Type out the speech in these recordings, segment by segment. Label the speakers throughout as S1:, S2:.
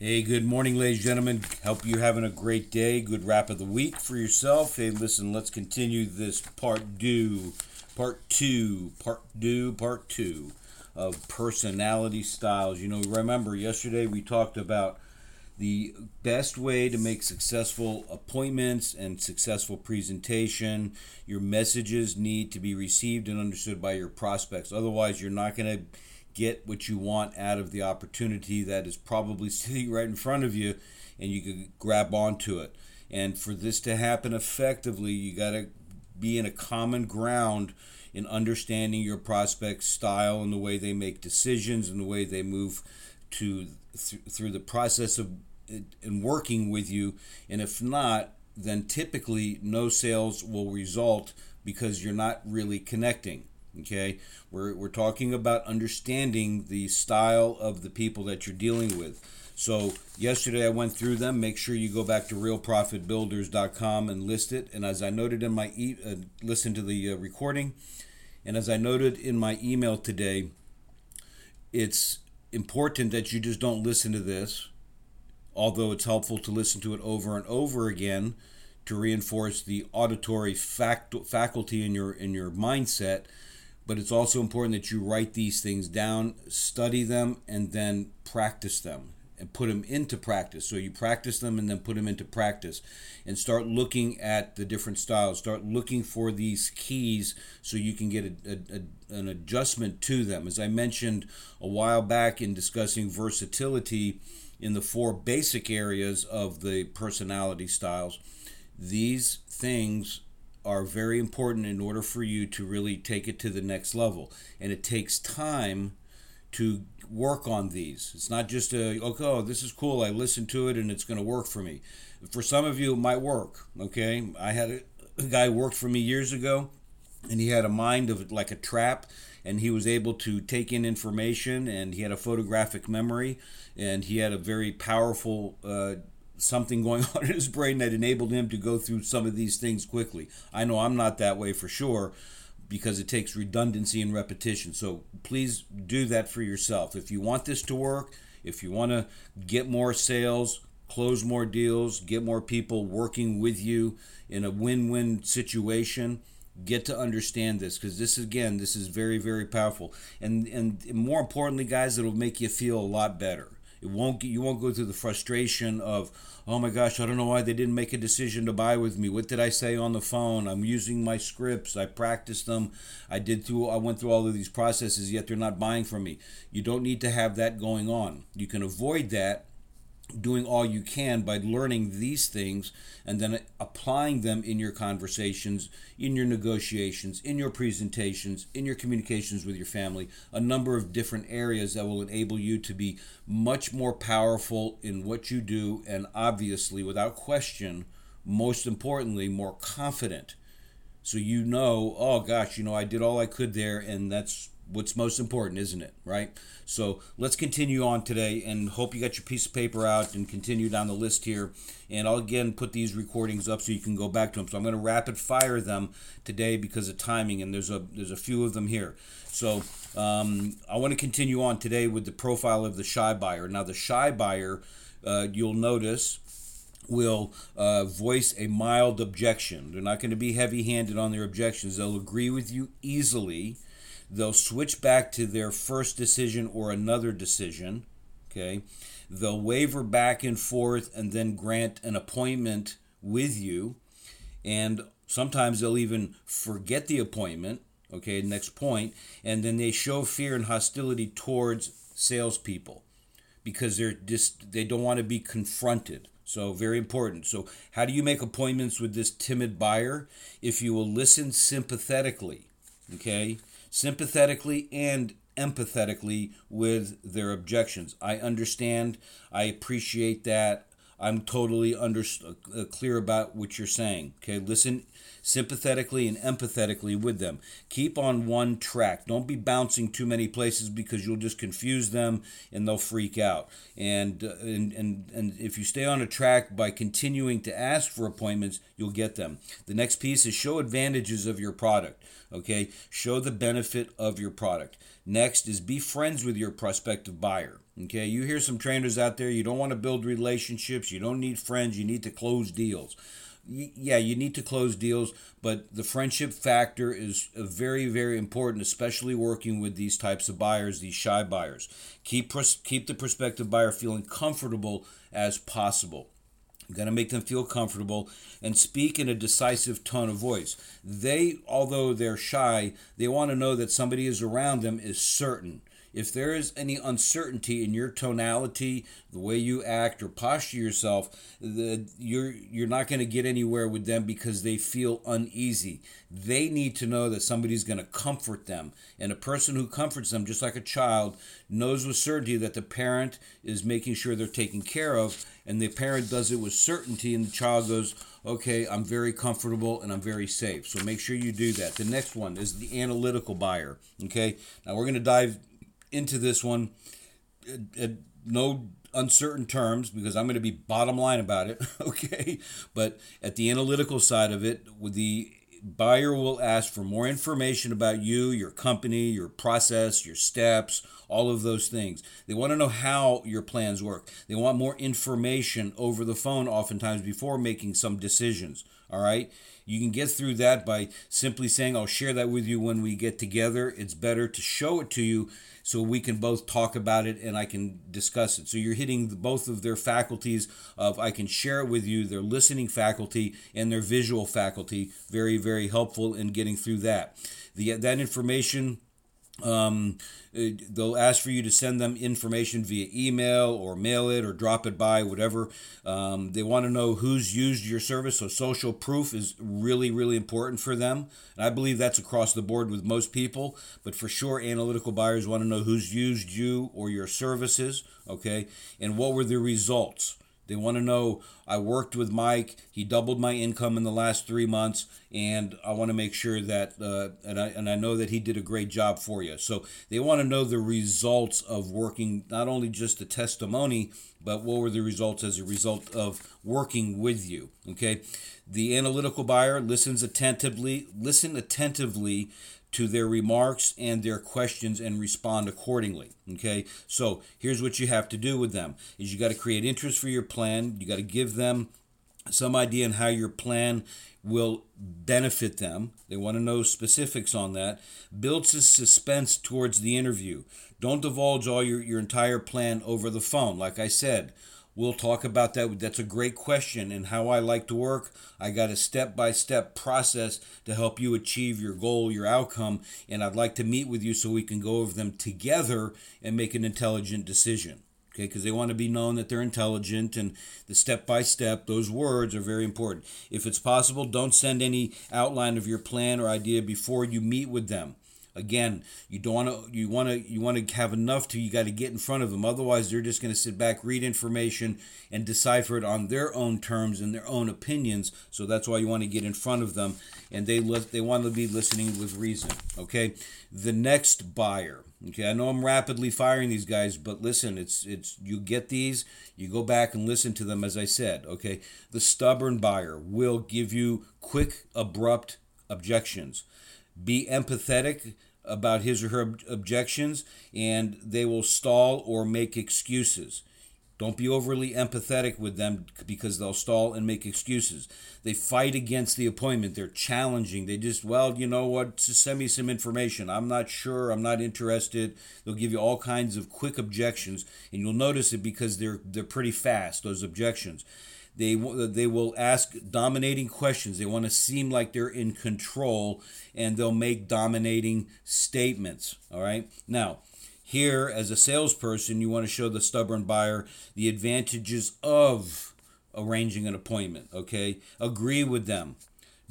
S1: Hey, good morning, ladies and gentlemen. Hope you're having a great day. Good wrap of the week for yourself. Hey, listen, let's continue this part two, part two, part two, part two of personality styles. You know, remember yesterday we talked about the best way to make successful appointments and successful presentation. Your messages need to be received and understood by your prospects. Otherwise, you're not going to get what you want out of the opportunity that is probably sitting right in front of you and you can grab onto it. And for this to happen effectively, you got to be in a common ground in understanding your prospect's style and the way they make decisions and the way they move to th- through the process of and working with you. And if not, then typically no sales will result because you're not really connecting. Okay, we're, we're talking about understanding the style of the people that you're dealing with. So, yesterday I went through them. Make sure you go back to realprofitbuilders.com and list it. And as I noted in my e- uh, listen to the uh, recording, and as I noted in my email today, it's important that you just don't listen to this, although it's helpful to listen to it over and over again to reinforce the auditory fact- faculty in your in your mindset but it's also important that you write these things down, study them, and then practice them and put them into practice. So you practice them and then put them into practice and start looking at the different styles. Start looking for these keys so you can get a, a, a, an adjustment to them. As I mentioned a while back in discussing versatility in the four basic areas of the personality styles, these things are very important in order for you to really take it to the next level. And it takes time to work on these. It's not just a, okay, oh, this is cool. I listened to it and it's going to work for me. For some of you, it might work. Okay. I had a, a guy worked for me years ago and he had a mind of like a trap and he was able to take in information and he had a photographic memory and he had a very powerful uh, something going on in his brain that enabled him to go through some of these things quickly. I know I'm not that way for sure because it takes redundancy and repetition. So please do that for yourself. If you want this to work, if you want to get more sales, close more deals, get more people working with you in a win-win situation, get to understand this because this again this is very very powerful and and more importantly guys it'll make you feel a lot better it won't get, you won't go through the frustration of oh my gosh, I don't know why they didn't make a decision to buy with me. What did I say on the phone? I'm using my scripts. I practiced them. I did through I went through all of these processes yet they're not buying from me. You don't need to have that going on. You can avoid that doing all you can by learning these things and then applying them in your conversations, in your negotiations, in your presentations, in your communications with your family, a number of different areas that will enable you to be much more powerful in what you do and obviously, without question, most importantly, more confident. So you know, oh gosh, you know, I did all I could there and that's what's most important, isn't it? Right? So let's continue on today and hope you got your piece of paper out and continue down the list here. And I'll again put these recordings up so you can go back to them. So I'm going to rapid fire them today because of timing, and there's a there's a few of them here. So um, I want to continue on today with the profile of the shy buyer. Now the shy buyer, uh, you'll notice will uh, voice a mild objection. They're not going to be heavy handed on their objections. They'll agree with you easily They'll switch back to their first decision or another decision. Okay. They'll waver back and forth and then grant an appointment with you. And sometimes they'll even forget the appointment. Okay, next point. And then they show fear and hostility towards salespeople because they're just they don't want to be confronted. So very important. So how do you make appointments with this timid buyer? If you will listen sympathetically, okay? Sympathetically and empathetically with their objections. I understand. I appreciate that. I'm totally under, uh, clear about what you're saying. Okay, listen sympathetically and empathetically with them. Keep on one track. Don't be bouncing too many places because you'll just confuse them and they'll freak out. And uh, and and, and if you stay on a track by continuing to ask for appointments, you'll get them. The next piece is show advantages of your product. Okay, show the benefit of your product. Next is be friends with your prospective buyer. Okay, you hear some trainers out there, you don't want to build relationships, you don't need friends, you need to close deals. Yeah, you need to close deals, but the friendship factor is very, very important, especially working with these types of buyers, these shy buyers. Keep keep the prospective buyer feeling comfortable as possible. I'm going to make them feel comfortable and speak in a decisive tone of voice. They, although they're shy, they want to know that somebody is around them is certain if there is any uncertainty in your tonality, the way you act or posture yourself, the, you're you're not going to get anywhere with them because they feel uneasy. They need to know that somebody's going to comfort them, and a person who comforts them, just like a child, knows with certainty that the parent is making sure they're taken care of, and the parent does it with certainty, and the child goes, okay, I'm very comfortable and I'm very safe. So make sure you do that. The next one is the analytical buyer. Okay, now we're going to dive into this one at, no uncertain terms because I'm going to be bottom line about it, okay? But at the analytical side of it, the buyer will ask for more information about you, your company, your process, your steps, all of those things. They want to know how your plans work. They want more information over the phone oftentimes before making some decisions, all right? You can get through that by simply saying, I'll share that with you when we get together. It's better to show it to you so we can both talk about it and I can discuss it. So you're hitting both of their faculties of I can share it with you, their listening faculty and their visual faculty. Very, very helpful in getting through that. The, that information um, uh, they'll ask for you to send them information via email or mail it or drop it by, whatever. Um, they want to know who's used your service, so social proof is really, really important for them. And I believe that's across the board with most people, but for sure, analytical buyers want to know who's used you or your services, okay, and what were the results. They want to know I worked with Mike. He doubled my income in the last three months, and I want to make sure that uh, and I and I know that he did a great job for you. So they want to know the results of working, not only just the testimony, but what were the results as a result of working with you. Okay, the analytical buyer listens attentively. Listen attentively to their remarks and their questions and respond accordingly okay? So here's what you have to do with them is you got to create interest for your plan you got to give them some idea on how your plan will benefit them. They want to know specifics on that. Builds a suspense towards the interview. Don't divulge all your, your entire plan over the phone. Like i said We'll talk about that. That's a great question. And how I like to work, I got a step by step process to help you achieve your goal, your outcome. And I'd like to meet with you so we can go over them together and make an intelligent decision. Okay, because they want to be known that they're intelligent and the step by step, those words are very important. If it's possible, don't send any outline of your plan or idea before you meet with them. Again, you don't want to you want to you want to have enough to you got to get in front of them. Otherwise, they're just going to sit back, read information, and decipher it on their own terms and their own opinions. So that's why you want to get in front of them, and they they want to be listening with reason. Okay, the next buyer. Okay, I know I'm rapidly firing these guys, but listen, it's it's you get these, you go back and listen to them as I said. Okay, the stubborn buyer will give you quick, abrupt objections. Be empathetic about his or her objections and they will stall or make excuses. Don't be overly empathetic with them because they'll stall and make excuses. They fight against the appointment. They're challenging. They just, well, you know what, just send me some information. I'm not sure. I'm not interested. They'll give you all kinds of quick objections, and you'll notice it because they're they're pretty fast. Those objections. They, they will ask dominating questions. They want to seem like they're in control and they'll make dominating statements. All right. Now, here, as a salesperson, you want to show the stubborn buyer the advantages of arranging an appointment. Okay. Agree with them,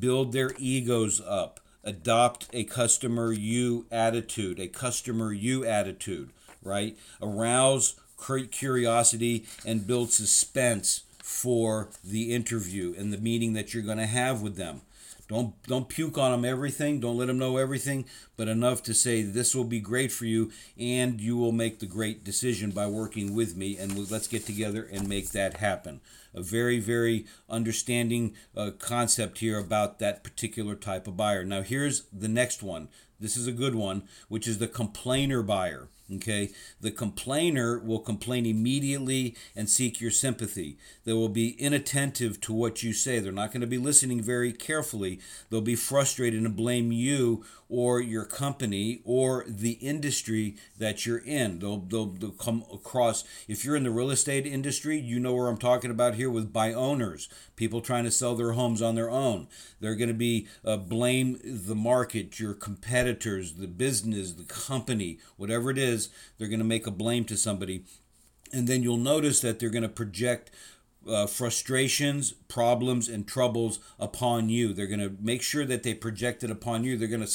S1: build their egos up, adopt a customer you attitude, a customer you attitude, right? Arouse create curiosity and build suspense for the interview and the meeting that you're going to have with them. Don't don't puke on them everything. Don't let them know everything, but enough to say this will be great for you, and you will make the great decision by working with me. And let's get together and make that happen. A very very understanding uh, concept here about that particular type of buyer. Now here's the next one. This is a good one, which is the complainer buyer. Okay, the complainer will complain immediately and seek your sympathy. They will be inattentive to what you say. They're not going to be listening very carefully. They'll be frustrated and blame you or your company or the industry that you're in. They'll, they'll, they'll come across, if you're in the real estate industry, you know where I'm talking about here with buy owners, people trying to sell their homes on their own. They're going to be uh, blame the market, your competitors, the business, the company, whatever it is they're going to make a blame to somebody. And then you'll notice that they're going to project uh, frustrations, problems, and troubles upon you. They're going to make sure that they project it upon you. They're going to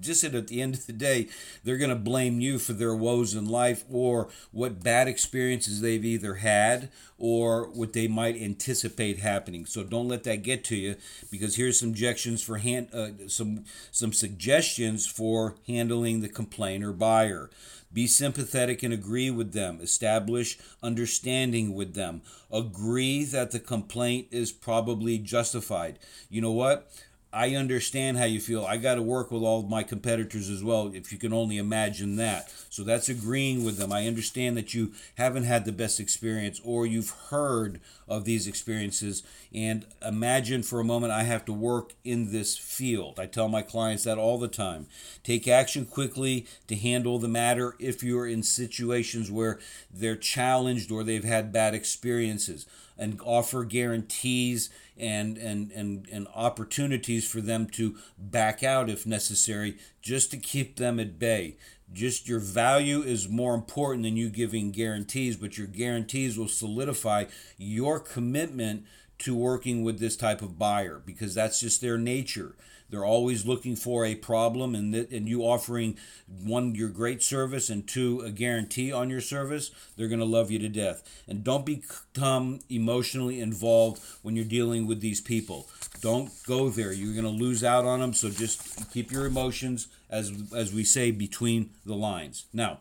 S1: just at the end of the day, they're going to blame you for their woes in life or what bad experiences they've either had or what they might anticipate happening. So don't let that get to you because here's some suggestions for hand, uh, some some suggestions for handling the complainer buyer. Be sympathetic and agree with them. Establish understanding with them. Agree that the complaint is probably justified. You know what? I understand how you feel. I got to work with all my competitors as well, if you can only imagine that. So that's agreeing with them. I understand that you haven't had the best experience or you've heard of these experiences. And imagine for a moment I have to work in this field. I tell my clients that all the time. Take action quickly to handle the matter if you're in situations where they're challenged or they've had bad experiences and offer guarantees and, and, and, and opportunities for them to back out if necessary, just to keep them at bay. Just your value is more important than you giving guarantees, but your guarantees will solidify your commitment to working with this type of buyer because that's just their nature. They're always looking for a problem, and th- and you offering one your great service and two a guarantee on your service, they're going to love you to death. And don't become emotionally involved when you're dealing with these people. Don't go there. You're going to lose out on them. So just keep your emotions, as as we say, between the lines. Now,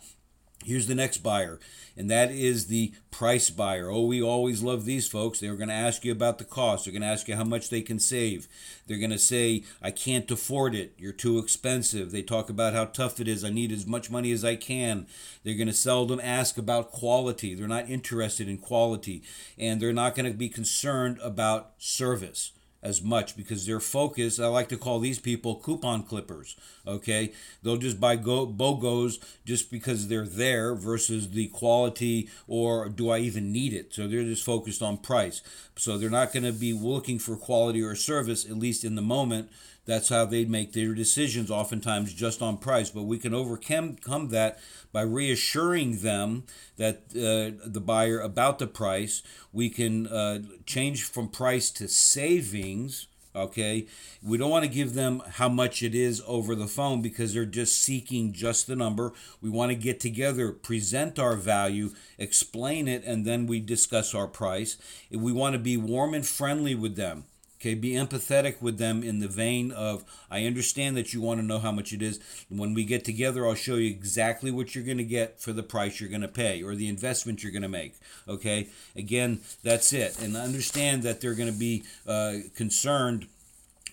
S1: Here's the next buyer, and that is the price buyer. Oh, we always love these folks. They're going to ask you about the cost. They're going to ask you how much they can save. They're going to say, I can't afford it. You're too expensive. They talk about how tough it is. I need as much money as I can. They're going to seldom ask about quality. They're not interested in quality, and they're not going to be concerned about service as much because their focus, I like to call these people coupon clippers. Okay, they'll just buy go BOGOs just because they're there versus the quality or do I even need it? So they're just focused on price. So they're not going to be looking for quality or service, at least in the moment. That's how they make their decisions, oftentimes just on price. But we can overcome that by reassuring them that uh, the buyer about the price. We can uh, change from price to savings. Okay, we don't want to give them how much it is over the phone because they're just seeking just the number. We want to get together, present our value, explain it, and then we discuss our price. We want to be warm and friendly with them. Okay, be empathetic with them in the vein of I understand that you want to know how much it is. When we get together, I'll show you exactly what you're going to get for the price you're going to pay or the investment you're going to make. Okay, again, that's it. And understand that they're going to be uh, concerned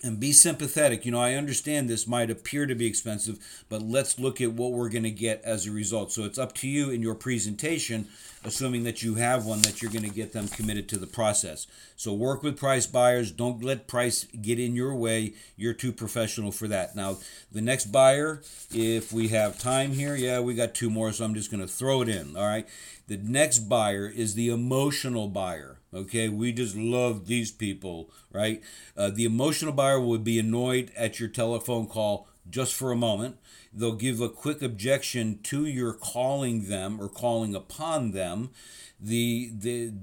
S1: and be sympathetic. You know, I understand this might appear to be expensive, but let's look at what we're going to get as a result. So it's up to you in your presentation, assuming that you have one, that you're going to get them committed to the process. So work with price buyers. Don't let price get in your way. You're too professional for that. Now, the next buyer, if we have time here, yeah, we got two more, so I'm just going to throw it in. All right. The next buyer is the emotional buyer. Okay, we just love these people, right? Uh, the emotional buyer would be annoyed at your telephone call just for a moment. They'll give a quick objection to your calling them or calling upon them. The the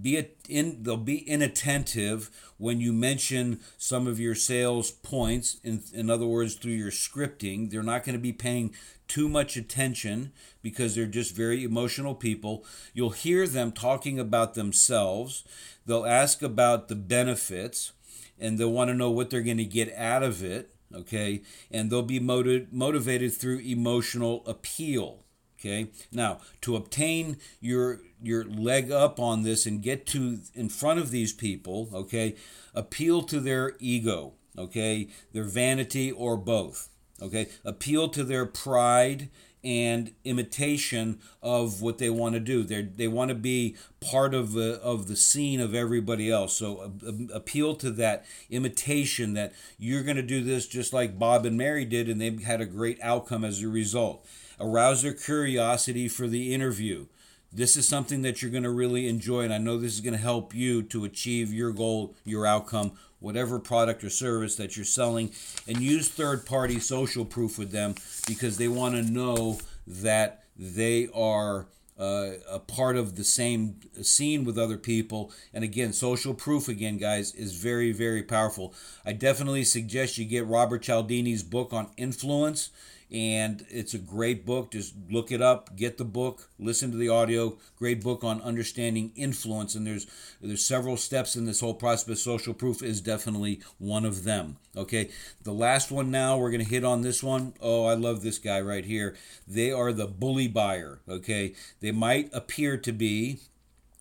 S1: be in they'll be inattentive when you mention some of your sales points. In in other words, through your scripting, they're not going to be paying too much attention because they're just very emotional people. You'll hear them talking about themselves. They'll ask about the benefits and they'll want to know what they're going to get out of it. Okay. And they'll be motiv- motivated through emotional appeal. Okay. Now, to obtain your your leg up on this and get to in front of these people, okay, appeal to their ego, okay, their vanity or both. Okay, appeal to their pride and imitation of what they want to do. They they want to be part of the of the scene of everybody else. So uh, appeal to that imitation that you're going to do this just like Bob and Mary did, and they had a great outcome as a result. Arouse their curiosity for the interview. This is something that you're going to really enjoy, and I know this is going to help you to achieve your goal, your outcome, whatever product or service that you're selling, and use third party social proof with them because they want to know that they are. Uh, a part of the same scene with other people. And again, social proof, again, guys, is very, very powerful. I definitely suggest you get Robert Cialdini's book on influence and it's a great book. Just look it up, get the book, listen to the audio. Great book on understanding influence, and there's there's several steps in this whole process. Social proof is definitely one of them. Okay, the last one now we're gonna hit on this one. Oh, I love this guy right here. They are the bully buyer. Okay, they might appear to be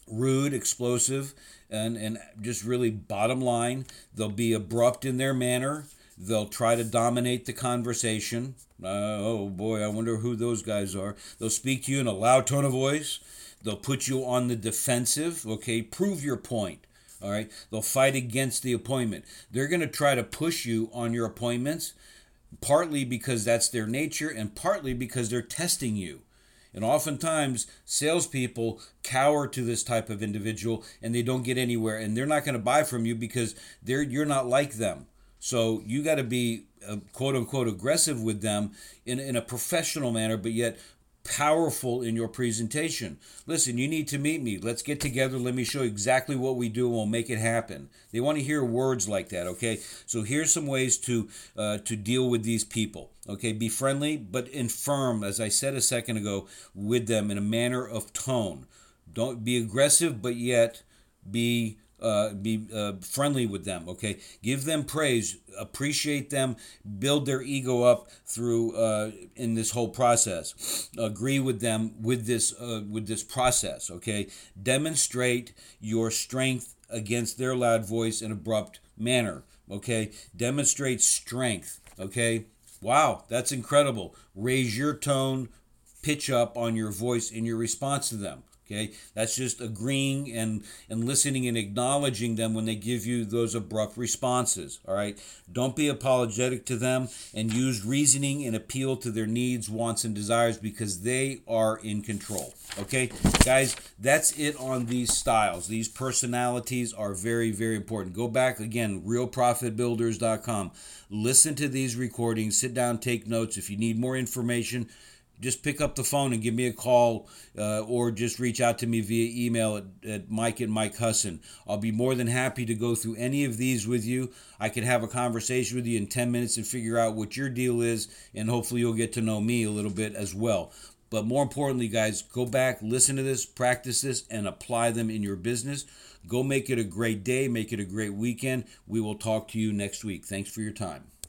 S1: rude, explosive, and and just really bottom line. They'll be abrupt in their manner. They'll try to dominate the conversation. Uh, oh boy, I wonder who those guys are. They'll speak to you in a loud tone of voice. They'll put you on the defensive. Okay, prove your point. All right, they'll fight against the appointment. They're going to try to push you on your appointments, partly because that's their nature, and partly because they're testing you. And oftentimes, salespeople cower to this type of individual and they don't get anywhere. And they're not going to buy from you because they're, you're not like them. So you got to be uh, quote unquote aggressive with them in, in a professional manner, but yet powerful in your presentation. Listen, you need to meet me. Let's get together. Let me show you exactly what we do and we'll make it happen. They want to hear words like that, okay? So here's some ways to uh, to deal with these people. Okay, be friendly but infirm, as I said a second ago, with them in a manner of tone. Don't be aggressive, but yet be uh, be uh, friendly with them. Okay, give them praise, appreciate them, build their ego up through uh, in this whole process. Agree with them with this uh, with this process. Okay, demonstrate your strength against their loud voice and abrupt manner. Okay, demonstrate strength. Okay, wow, that's incredible. Raise your tone, pitch up on your voice in your response to them. Okay, that's just agreeing and and listening and acknowledging them when they give you those abrupt responses. All right, don't be apologetic to them and use reasoning and appeal to their needs, wants, and desires because they are in control. Okay, guys, that's it on these styles. These personalities are very very important. Go back again, realprofitbuilders.com. Listen to these recordings. Sit down, take notes. If you need more information just pick up the phone and give me a call uh, or just reach out to me via email at, at mike and mike husson. I'll be more than happy to go through any of these with you. I could have a conversation with you in 10 minutes and figure out what your deal is and hopefully you'll get to know me a little bit as well. But more importantly guys go back listen to this practice this and apply them in your business. Go make it a great day make it a great weekend. We will talk to you next week. Thanks for your time